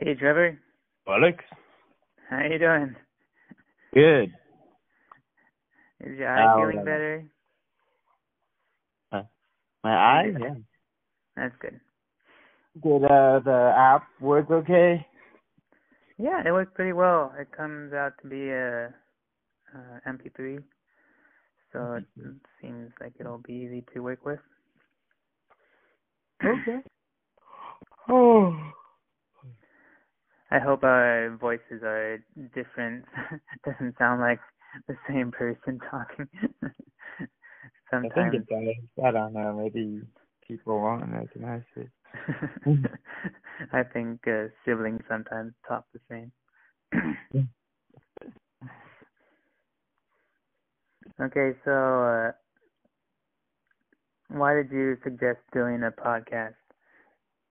Hey, Trevor. Alex. How you doing? Good. Is your eye Uh, feeling better? My eye? Yeah. That's good. Did uh, the app work okay? Yeah, it works pretty well. It comes out to be a, uh MP3, so it seems like it'll be easy to work with. Okay. Oh. I hope our voices are different. it doesn't sound like the same person talking. Sometimes. I think it does. I don't know. Maybe people won't recognize it. I think uh, siblings sometimes talk the same. okay, so uh, why did you suggest doing a podcast?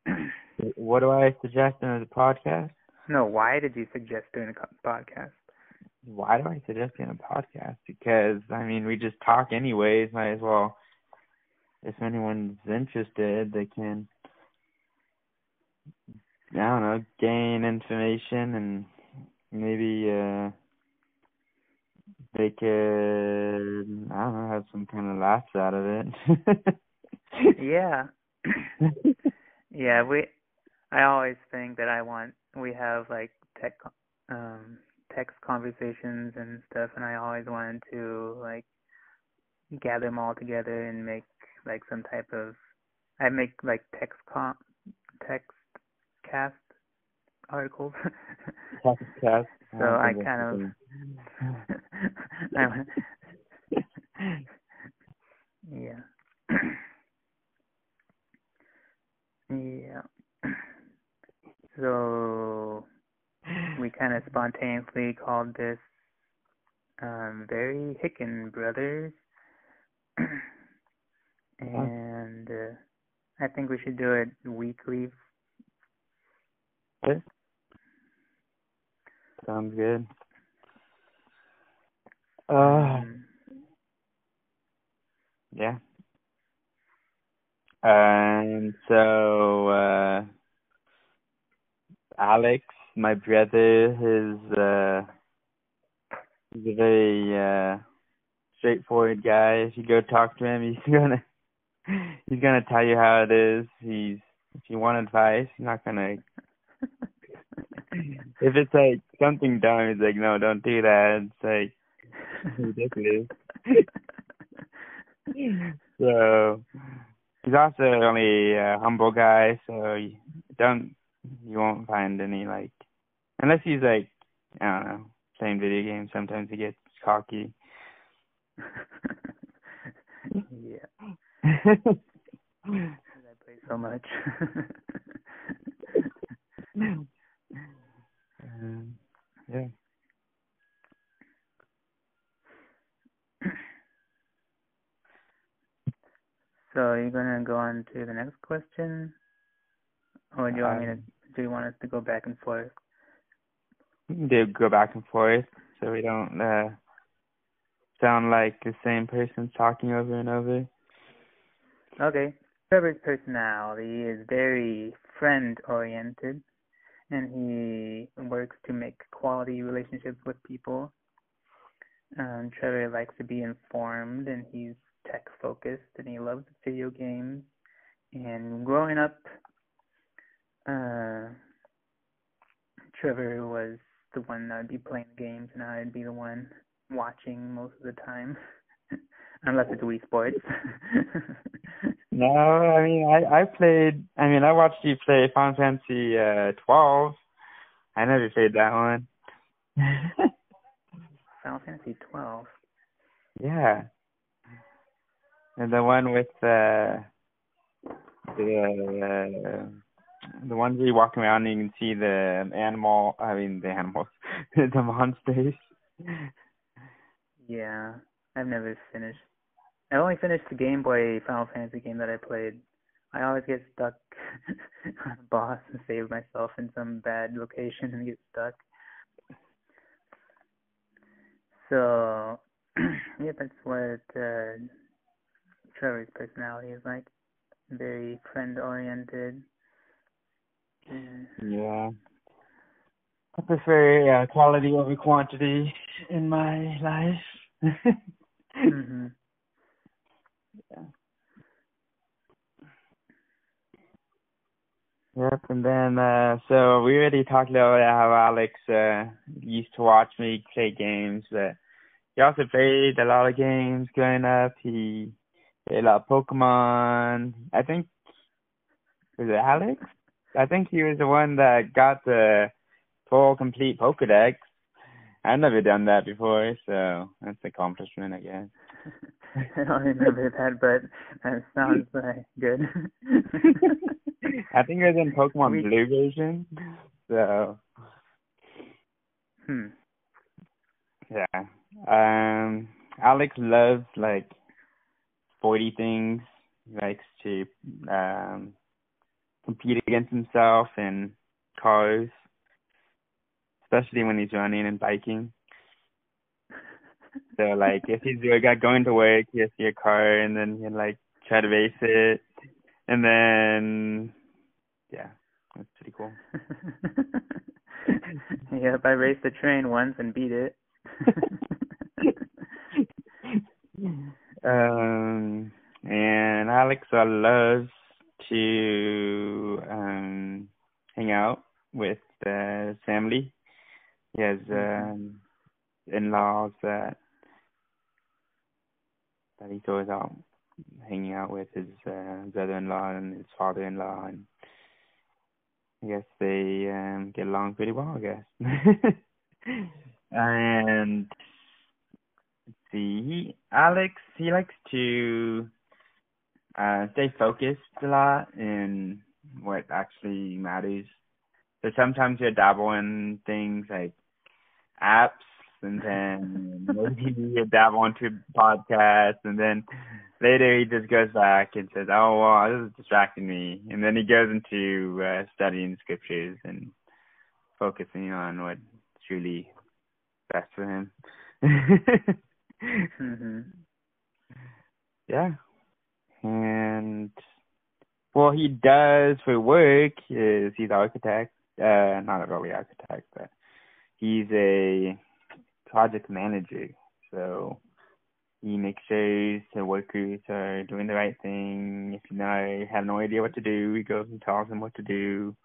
What do I suggest in the podcast? No, why did you suggest doing a podcast? Why do I suggest doing a podcast? Because I mean, we just talk anyways. Might as well. If anyone's interested, they can. I don't know, gain information and maybe uh they could I don't know, have some kind of laughs out of it. Yeah. yeah, we I always think that I want we have like tech um text conversations and stuff and I always wanted to like gather them all together and make like some type of I make like text com text cast articles. Podcast. so I kind of I, yeah. yeah. So we kind of spontaneously called this um very Hicken brothers and uh, I think we should do it weekly Okay. Sounds good. Uh um, yeah. And so uh Alex, my brother, is uh he's a very uh straightforward guy. If you go talk to him he's gonna he's gonna tell you how it is. He's if you want advice, he's not gonna if it's like something dumb, he's like, No, don't do that. It's like ridiculous. so he's also only a humble guy, so don't you won't find any like unless he's like I don't know playing video games. Sometimes he gets cocky. yeah, I play so much. um, yeah. so you're gonna go on to the next question, or do you want me to? Do you want us to go back and forth? we can do go back and forth so we don't uh sound like the same person talking over and over. Okay. Trevor's personality is very friend oriented and he works to make quality relationships with people. Um, Trevor likes to be informed and he's tech focused and he loves video games. And growing up, uh, Trevor was the one that would be playing the games and I'd be the one watching most of the time. Unless it's Wii Sports. No, I mean I I played. I mean I watched you play Final Fantasy uh twelve. I never played that one. Final Fantasy twelve. yeah, and the one with uh, the uh, the ones where you walk around and you can see the animal. I mean the animals, the monsters. Yeah, I've never finished. I only finished the Game Boy Final Fantasy game that I played. I always get stuck on a boss and save myself in some bad location and get stuck. So, yeah, that's what uh, Trevor's personality is like. Very friend oriented. Yeah. I prefer uh, quality over quantity in my life. hmm Yeah. Yep, and then uh so we already talked about how Alex uh used to watch me play games, but he also played a lot of games growing up. He played a lot of Pokemon. I think was it Alex? I think he was the one that got the full complete Pokedex. I've never done that before, so that's an accomplishment I guess. I don't remember that, but that sounds uh, good. I think it was in Pokemon We- Blue version. So hmm. yeah. Um Alex loves like sporty things. Likes to um compete against himself in cars. Especially when he's running and biking. So like if he's uh, going to work, he'll see a car and then he'll like try to race it. And then yeah, that's pretty cool. yep, I raced the train once and beat it. um, and Alex loves to um hang out with the family. He has Mhm. um in-laws that that he's always out hanging out with his uh, brother-in-law and his father-in-law, and I guess they um get along pretty well, I guess. and see, he, Alex, he likes to uh stay focused a lot in what actually matters. So sometimes you dabble in things like apps and then maybe you dabble into podcasts and then later he just goes back and says, Oh well this is distracting me and then he goes into uh studying scriptures and focusing on what's truly best for him. mhm. yeah. And well he does for work is he's an architect. Uh not a really architect, but he's a project manager. So he makes sure the workers are doing the right thing. If you know have no idea what to do, he goes and tells them what to do.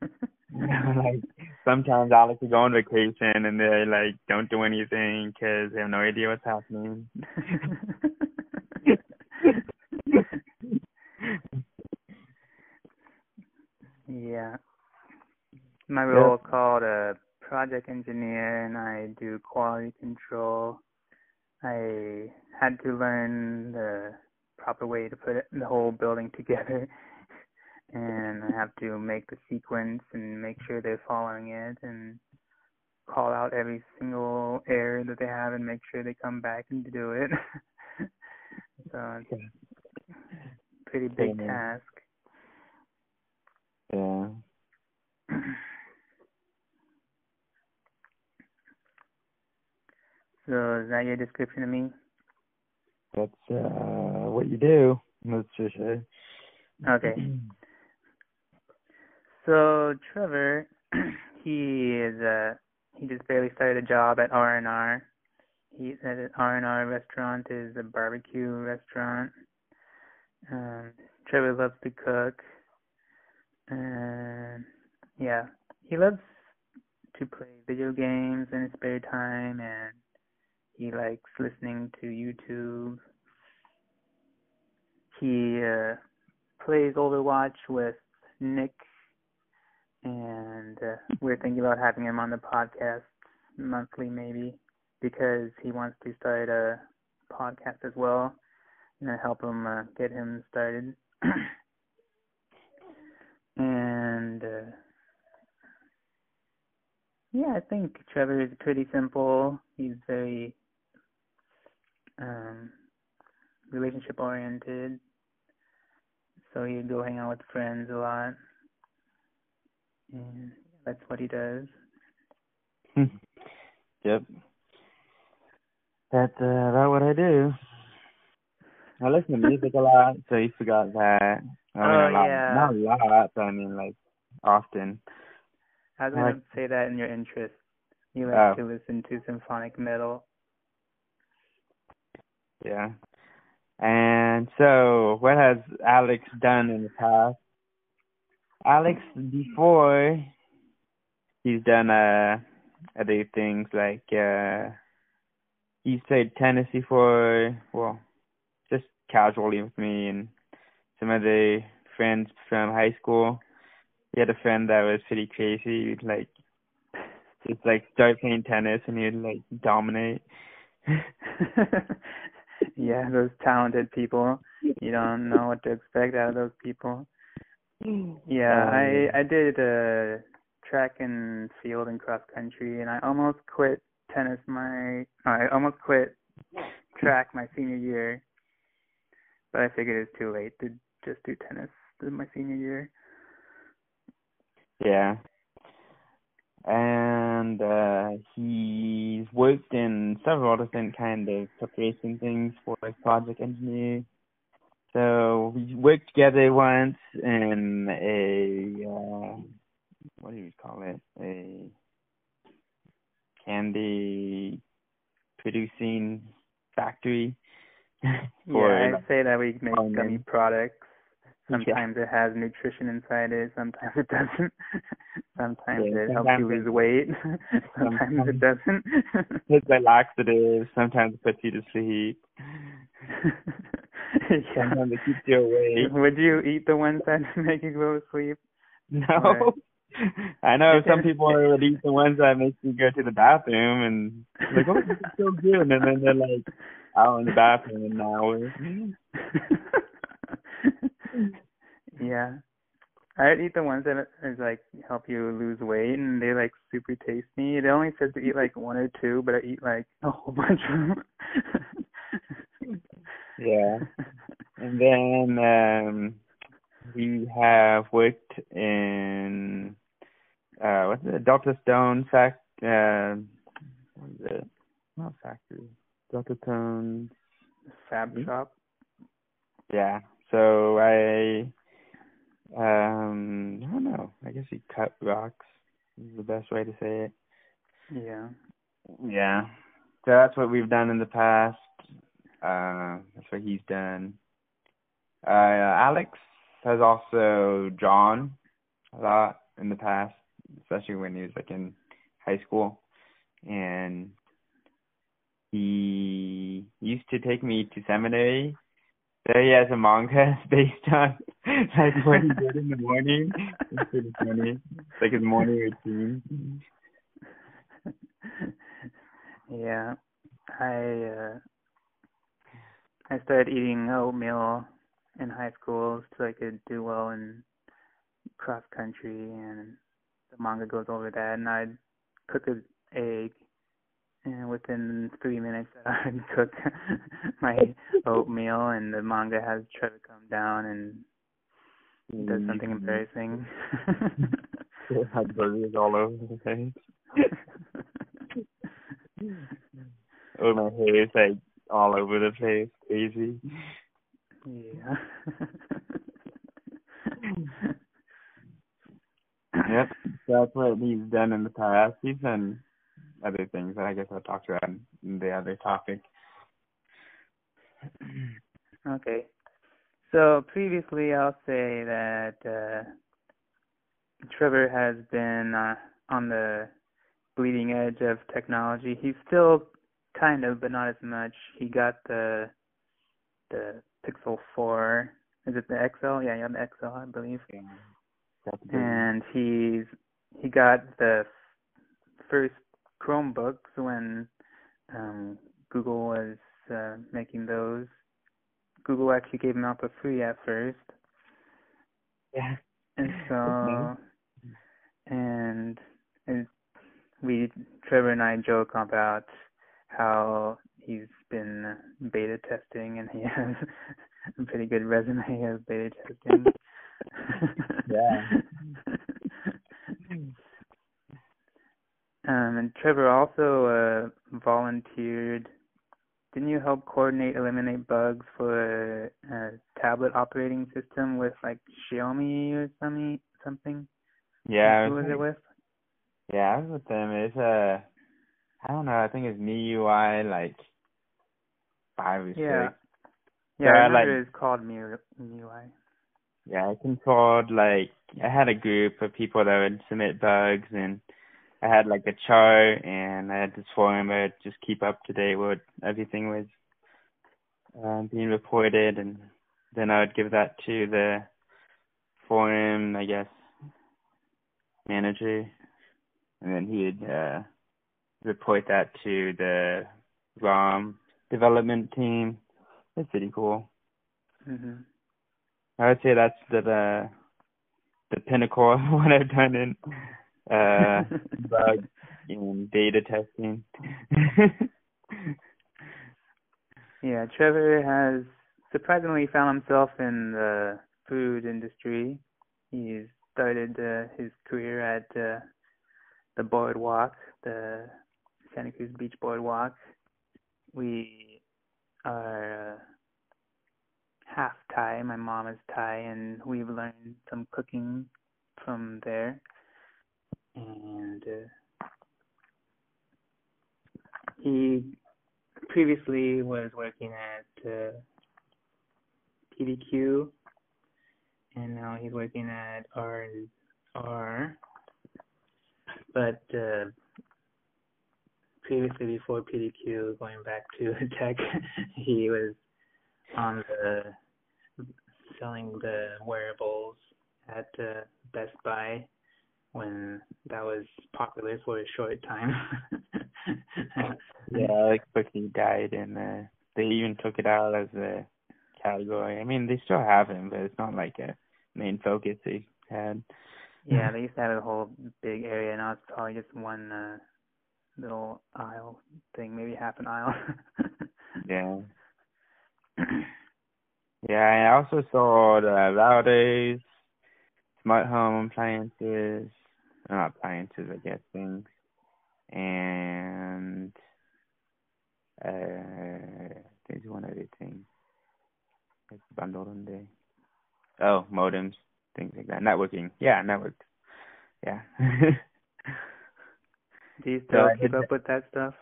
like sometimes Alex will go on vacation and they like don't do anything because they have no idea what's happening. yeah. My role is called a project engineer and I do quality control. I had to learn the proper way to put it, the whole building together and I have to make the sequence and make sure they're following it and call out every single error that they have and make sure they come back and do it. so it's a pretty big Yeah. task. Yeah. So is that your description of me? That's uh what you do. Let's just say. Okay. So Trevor, he is uh he just barely started a job at R and R. He at an R and R restaurant is a barbecue restaurant. Um Trevor loves to cook. And yeah, he loves to play video games in his spare time and he likes listening to YouTube. He uh plays Overwatch with Nick and uh, we're thinking about having him on the podcast monthly maybe because he wants to start a podcast as well and help him uh, get him started and uh, yeah I think Trevor is pretty simple he's very um relationship oriented so he'd go hang out with friends a lot and that's what he does. yep. That's uh, about what I do. I listen to music a lot, so you forgot that. I mean, Oh, a lot, yeah. Not a lot, but I mean, like, often. I was like- say that in your interest. You like Oh. to listen to symphonic metal. Yeah. And so, what has Alex done in the past? Alex, before, he's done uh other things like uh he's played tennis before, well, just casually with me and some other friends from high school. He had a friend that was pretty crazy. He'd like just like start playing tennis and he'd like dominate. yeah, those talented people. You don't know what to expect out of those people. Yeah, Um, I I did uh track and field and cross country and I almost quit tennis my I almost quit track my senior year. But I figured it was too late to just do tennis in my senior year. Yeah. And uh he's worked in several different kind of preparation things for like project engineer. So we worked together once in a uh what do you call it? A candy producing factory yeah, like, I say that we make gummy man. Yeah. Sometimes it has nutrition inside it, sometimes it doesn't. sometimes Yeah, it helps you lose weight, sometimes it doesn't. it's like laxative, sometimes it puts you to sleep. yeah. Sometimes it keeps you awake. Would you eat the ones that make you go to sleep? No. I know some people would eat the ones that make you go to the bathroom and like, oh, this is so good, and then they're like out in the bathroom in an hour. yeah. I'd eat the ones that is like help you lose weight and they like super tasty. It only says to eat like one or two, but I eat like a whole bunch of them. Yeah. And then um we have worked in uh what's it, Delta Stone fact uh what is it? Not factory. Delta Stone Fab Hmm? shop. Yeah. So I um I don't know. I guess he cut rocks is the best way to say it. Yeah. Yeah. So that's what we've done in the past. Uh that's what he's done. Uh Alex has also drawn a lot in the past, especially when he was like in high school. And he used to take me to seminary so he has a manga based on like what he did in the morning. It's pretty funny. It's like his morning routine. yeah. I uh I started eating oatmeal in high school so I could do well in cross country and the manga goes over that and I'd cook an egg and within three minutes I'd cook my oatmeal and the manga has tried to come down and does mm-hmm. something embarrassing. Had burgers all over the place. Oh, my hair is like all over the place, crazy. yeah. Yep, that's what he's done in the past. He's done other things that I guess I'll talk about in the other topic. Okay. So previously, I'll say that uh, Trevor has been uh, on the bleeding edge of technology. He's still kind of, but not as much. He got the the Pixel 4. Is it the XL? Yeah, yeah, the XL, I believe. Yeah. That's a big- And he's he got the f- first Chromebooks when um, Google was uh, making those. Google actually gave them out for free at first, yeah. and so and and we Trevor and I joke about how he's been beta testing and he has a pretty good resume of beta testing. Yeah. Um, and Trevor also uh, volunteered. Didn't you help coordinate eliminate bugs for a, a tablet operating system with like Xiaomi or something? Something? Yeah. Who was it with? Yeah, I was with them. It's uh, I don't know. I think it's MIUI like five or Yeah. six. Yeah, So I I remember like- it's called Mu- MIUI. Yeah, I controlled like I had a group of people that would submit bugs, and I had like a chart, and I had this forum where I'd just keep up to date with everything was um, being reported, and then I would give that to the forum, I guess, manager, and then he'd uh, report that to the ROM development team. It's pretty cool. Mhm. I would say that's the the, the pinnacle of what I've done in uh bug in beta testing. Yeah, Trevor has surprisingly found himself in the food industry. He's started uh, his career at uh, the boardwalk, the Santa Cruz Beach Boardwalk. We are uh, half Thai. My mom is Thai, and we've learned some cooking from there. And uh, he previously was working at uh, PDQ, and now he's working at R R. But uh, previously, before PDQ, going back to tech, he was on the selling the wearables at uh, Best Buy when that was popular for a short time. yeah, like quickly died and uh they even took it out as a category. I mean they still have him, but it's not like a main focus they had. Yeah, they used to have a whole big area. Now it's probably just one uh, little aisle thing, maybe half an aisle. Yeah. Yeah, I also saw the routers, smart home appliances, not appliances, I guess things, and uh, there's one other thing. It's bundled in there. Oh, modems, things like that. Networking, yeah, network. Yeah. Do you still I keep up with that stuff?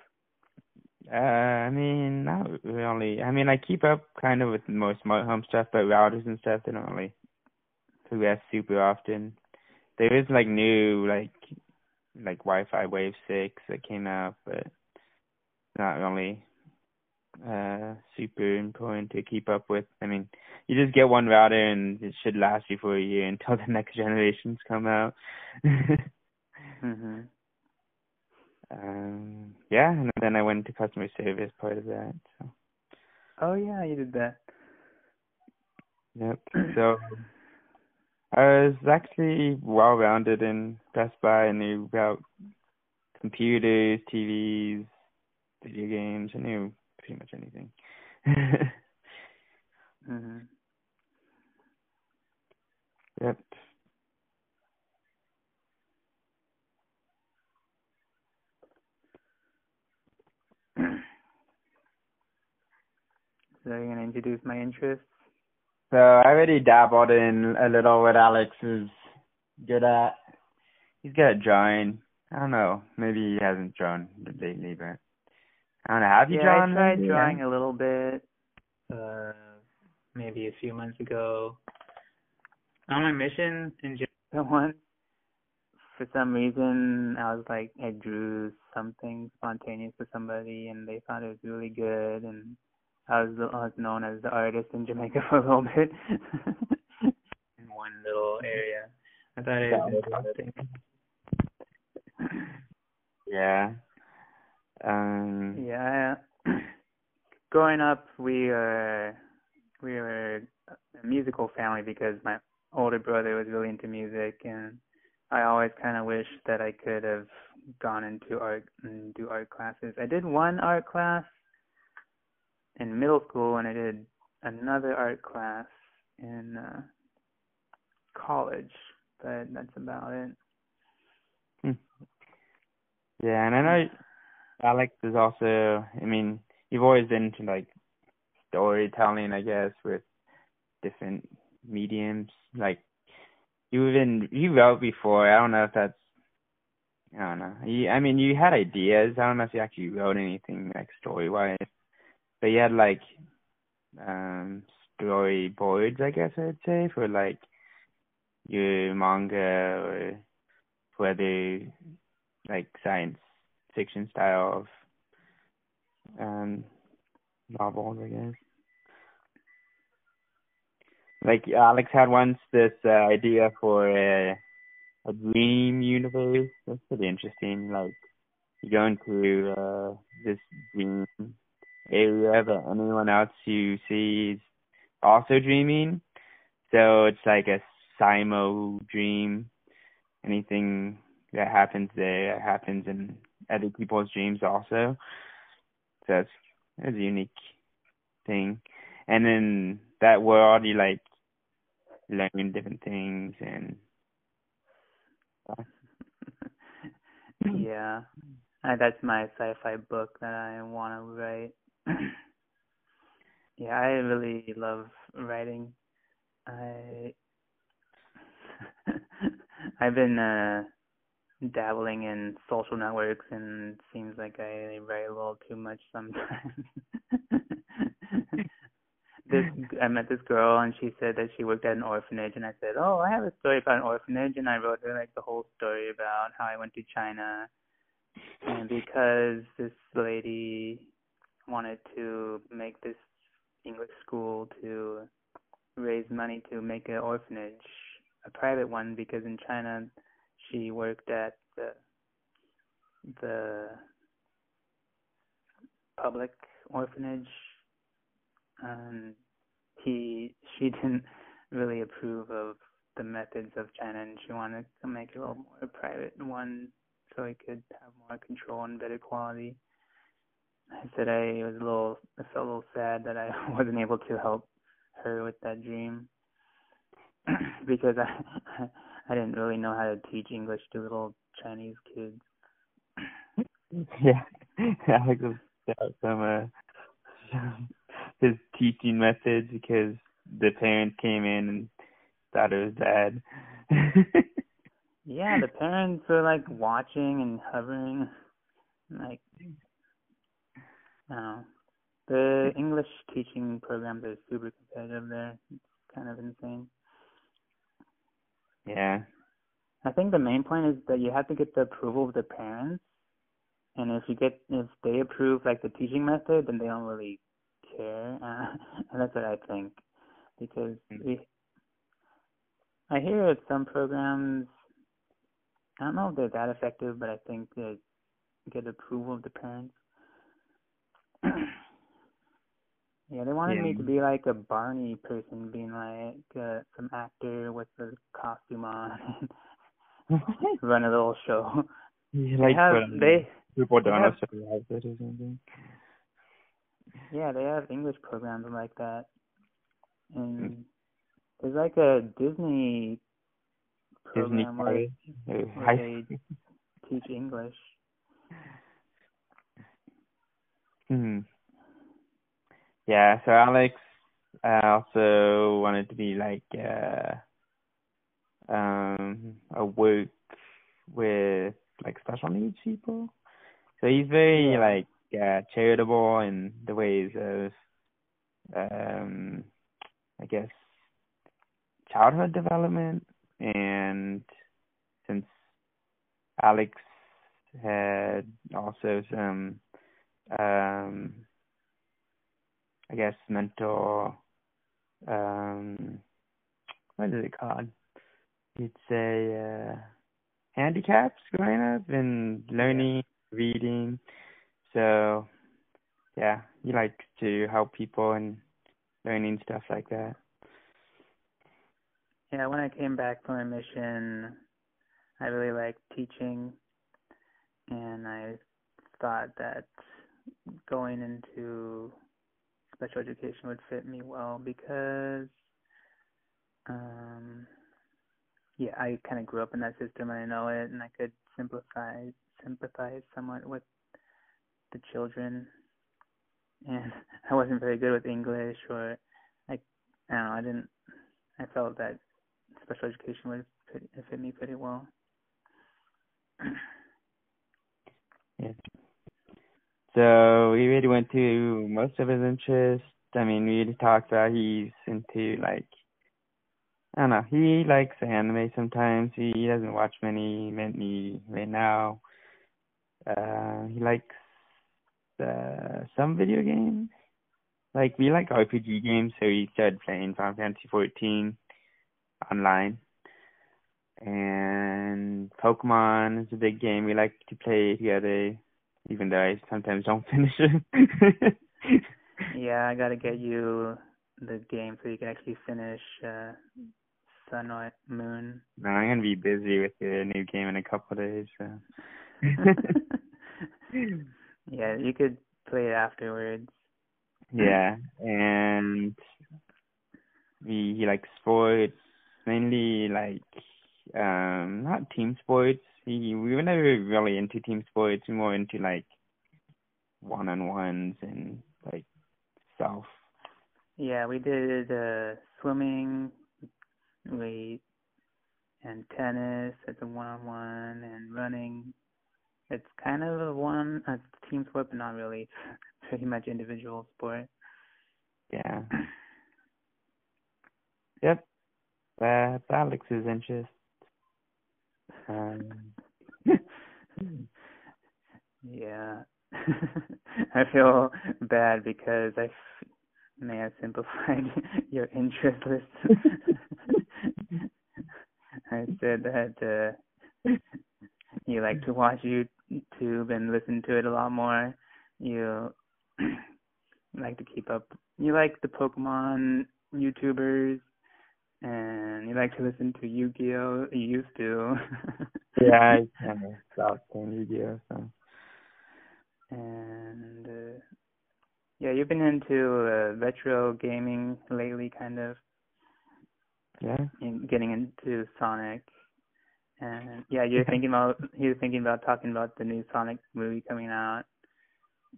Uh, I mean, not really. I mean, I keep up kind of with more smart home stuff, but routers and stuff, they don't really progress super often. There is like new, like, like Wi-Fi Wave 6 that came out, but not really, uh, super important to keep up with. I mean, you just get one router and it should last you for a year until the next generations come out. Mhm. um, yeah, and then I went into customer service part of that, so. Oh yeah, you did that. Yep. So I was actually well rounded in Best Buy. I knew about computers, TVs, video games. I knew pretty much anything. mhm. yep. So you're gonna introduce my interests? So I already dabbled in a little what Alex is good at. He's good at drawing. I don't know. Maybe he hasn't drawn lately, but I don't know. Have you yeah, drawn? I tried drawing a little bit, uh, maybe a few months ago. On my mission in Japan once, for some reason, I was like, I drew something spontaneous for somebody, and they thought it was really good, and I was I was known as the artist in Jamaica for a little bit in one little area. I thought it was interesting. Yeah. Um. Yeah. Growing up, we were we were a musical family because my older brother was really into music, and I always kind of wished that I could have gone into art and do art classes. I did one art class in middle school, and I did another art class in uh, college, but that's about it. Yeah, and I know Alex is also. I mean, you've always been into like storytelling, I guess, with different mediums. Like you even you wrote before. I don't know if that's I don't know. You, I mean, you had ideas. I don't know if you actually wrote anything like story wise, you had like um storyboards, I guess I'd say, for like your manga or whether like science fiction style of um novels, I guess. Like Alex had once this uh, idea for a a dream universe. That's pretty interesting. Like you go into uh, this dream area that anyone else you see is also dreaming. So it's like a simo dream. Anything that happens there happens in other people's dreams also. So that's, that's a unique thing. And in that world, you like learn different things and yeah, that's my sci-fi book that I want to write. yeah, I really love writing. I I've been uh dabbling in social networks and seems like I write a little too much sometimes. this I met this girl and she said that she worked at an orphanage and I said, "Oh, I have a story about an orphanage." And I wrote her like the whole story about how I went to China and because this lady wanted to make this English school to raise money to make an orphanage, a private one because in China she worked at the the public orphanage and he she didn't really approve of the methods of China and she wanted to make it a little more private one so he could have more control and better quality. I said I was a little I felt a little sad that I wasn't able to help her with that dream because I I didn't really know how to teach English to little Chinese kids. yeah, Alex was some uh, his teaching methods because the parents came in and thought it was bad. yeah, the parents were like watching and hovering, like, no. The English teaching programs are super competitive there. It's kind of insane. Yeah. I think the main point is that you have to get the approval of the parents, and if you get if they approve like the teaching method, then they don't really care, uh, and that's what I think, because mm-hmm. we. I hear that some programs, I don't know if they're that effective, but I think they get approval of the parents. Yeah, they wanted yeah. me to be like a Barney person, being like uh, some actor with a costume on, run a little show. Yeah, like they have, they, people don't have, have it or something. Yeah, they have English programs like that. And mm. there's like a Disney program Disney where, where they teach English. Hmm. Yeah, so Alex uh, also wanted to be like uh um a work with like special needs people. So he's very yeah. like uh, charitable in the ways of, um, I guess, childhood development. And since Alex had also some, um, I guess, mentor. um, what is it called? You'd say uh, handicaps growing up and learning, reading. So, yeah, he likes to help people and learning stuff like that. Yeah, when I came back from my mission, I really liked teaching, and I thought that going into special education would fit me well because, um, yeah, I kind of grew up in that system and I know it, and I could simplify sympathize somewhat with the children, and I wasn't very good with English, or I, I don't know, I didn't. I felt that special education would fit, fit me pretty well. so we really went to most of his interests. I mean, we really talked about he's into like I don't know. He likes anime sometimes. He he doesn't watch many many right now. Uh, he likes uh, some video games. Like we like RPG games, so he started playing Final Fantasy 14 online. And Pokemon is a big game we like to play together, even though I sometimes don't finish it. yeah, I gotta get you the game so you can actually finish uh, Sun or Moon. No, I'm gonna be busy with the new game in a couple of days. So. yeah, you could play it afterwards. Yeah, and we he likes sports, mainly like um not team sports. He we were never really into team sports. We more into like one on ones and like self. Yeah, we did uh swimming, we and tennis. It's a one on one and running. It's kind of a one a team sport, but not really. pretty much individual sport. Yeah. yep. That's Alex's interest. Um. Yeah. I feel bad because I f- may have simplified your interest list. I said that uh, you like to watch YouTube and listen to it a lot more. You like to keep up. You like the Pokemon YouTubers, and you like to listen to Yu-Gi-Oh. You used to. yeah, I kind of stopped playing Yu-Gi-Oh. So. And uh, yeah, you've been into uh, retro gaming lately, kind of. Yeah. In getting into Sonic. And yeah, you're thinking about you're thinking about talking about the new Sonic movie coming out.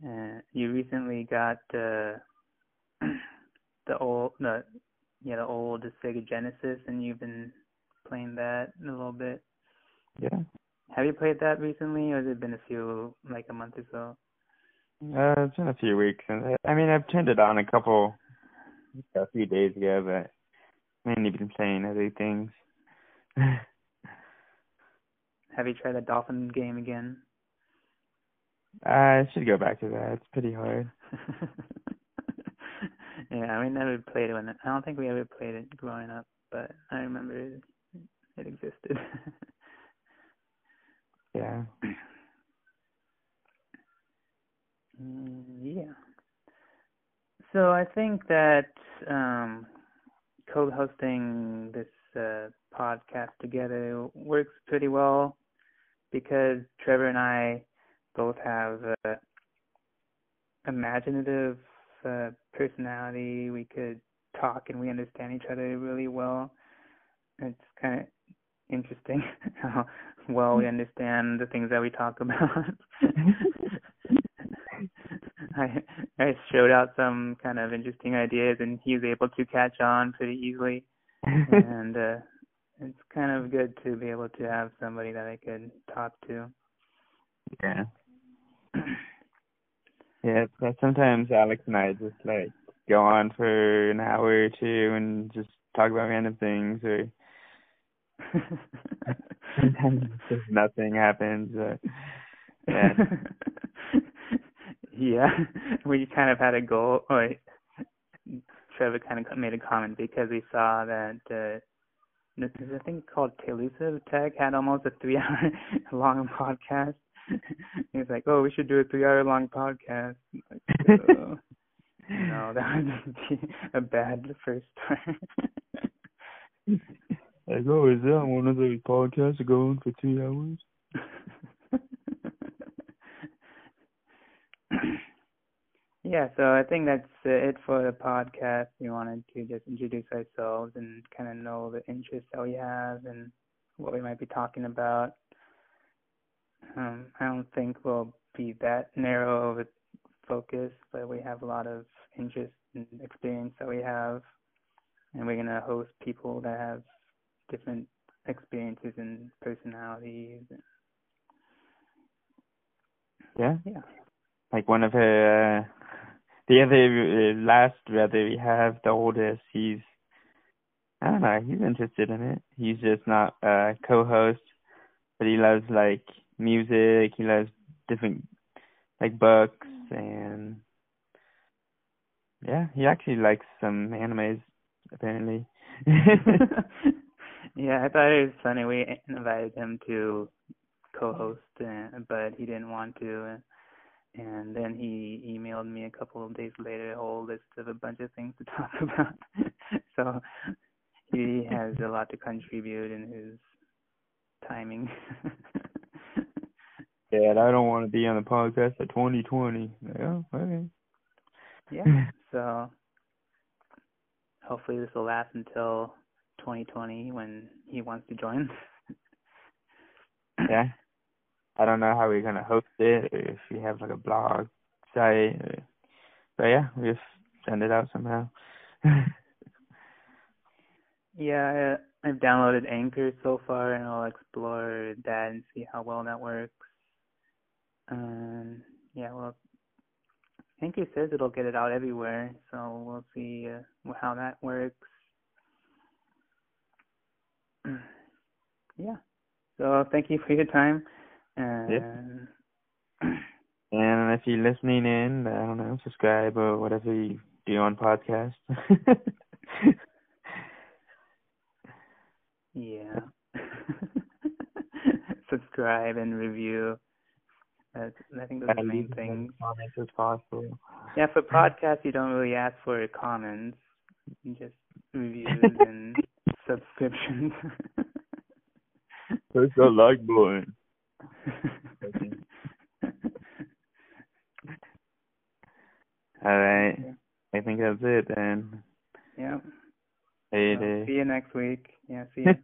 Uh, you recently got uh, the old the yeah the old Sega Genesis, and you've been playing that a little bit. Yeah. Have you played that recently, or has it been a few like a month or so? Uh, it's been a few weeks, and I mean I've turned it on a couple, a few days ago, but mainly been playing other things. Have you tried the Dolphin game again? I should go back to that. It's pretty hard. yeah, we never played it when I don't think we ever played it growing up, but I remember it, it existed. yeah. Mm, yeah. So I think that um co-hosting this uh, podcast together works pretty well because Trevor and I both have uh, imaginative uh, personality. We could talk and we understand each other really well. It's kind of interesting how well we understand the things that we talk about. I I showed out some kind of interesting ideas and he was able to catch on pretty easily. and uh it's kind of good to be able to have somebody that I could talk to. Yeah. Yeah, but sometimes Alex and I just like go on for an hour or two and just talk about random things or sometimes just nothing happens. Yeah. yeah. We kind of had a goal or Trevor kind of made a comment because we saw that uh there's a thing called Telusive Tech had almost a three hour long podcast he was like, "Oh, we should do a three-hour-long podcast." Like, oh. no, that would be a bad first start. like, oh, is that one of those podcasts going for three hours? yeah, so I think that's it for the podcast. We wanted to just introduce ourselves and kind of know the interests that we have and what we might be talking about. Um, I don't think we'll be that narrow of a focus, but we have a lot of interest and experience that we have, and we're gonna host people that have different experiences and personalities. Yeah. Yeah. like one of her uh, the other uh, last brother we have, the oldest, he's I don't know, he's interested in it. He's just not a co-host, but he loves like music. He loves different like books and yeah, he actually likes some animes apparently. yeah, I thought it was funny. We invited him to co-host, uh, but he didn't want to. And then he emailed me a couple of days later a whole list of a bunch of things to talk about. so he has a lot to contribute in his timing. Yeah, I don't want to be on the podcast at 2020. Yeah, okay. Yeah, so hopefully this will last until 2020 when he wants to join. yeah. I don't know how we're gonna host it, or if we have like a blog site, or, but yeah, we just send it out somehow. yeah, I've downloaded Anchor so far, and I'll explore that and see how well that works. Um, yeah, well, Anchor says it'll get it out everywhere, so we'll see uh, how that works. yeah. So thank you for your time. And yeah. and if you're listening in, I don't know, subscribe or whatever you do on podcast. yeah. subscribe and review. That's, I think those are the main things. Comments as possible. Yeah, for podcasts, you don't really ask for comments, just reviews and subscriptions. Press that like button. All right. I think that's it then. Yeah. Hey, so, see you next week. Yeah, see you.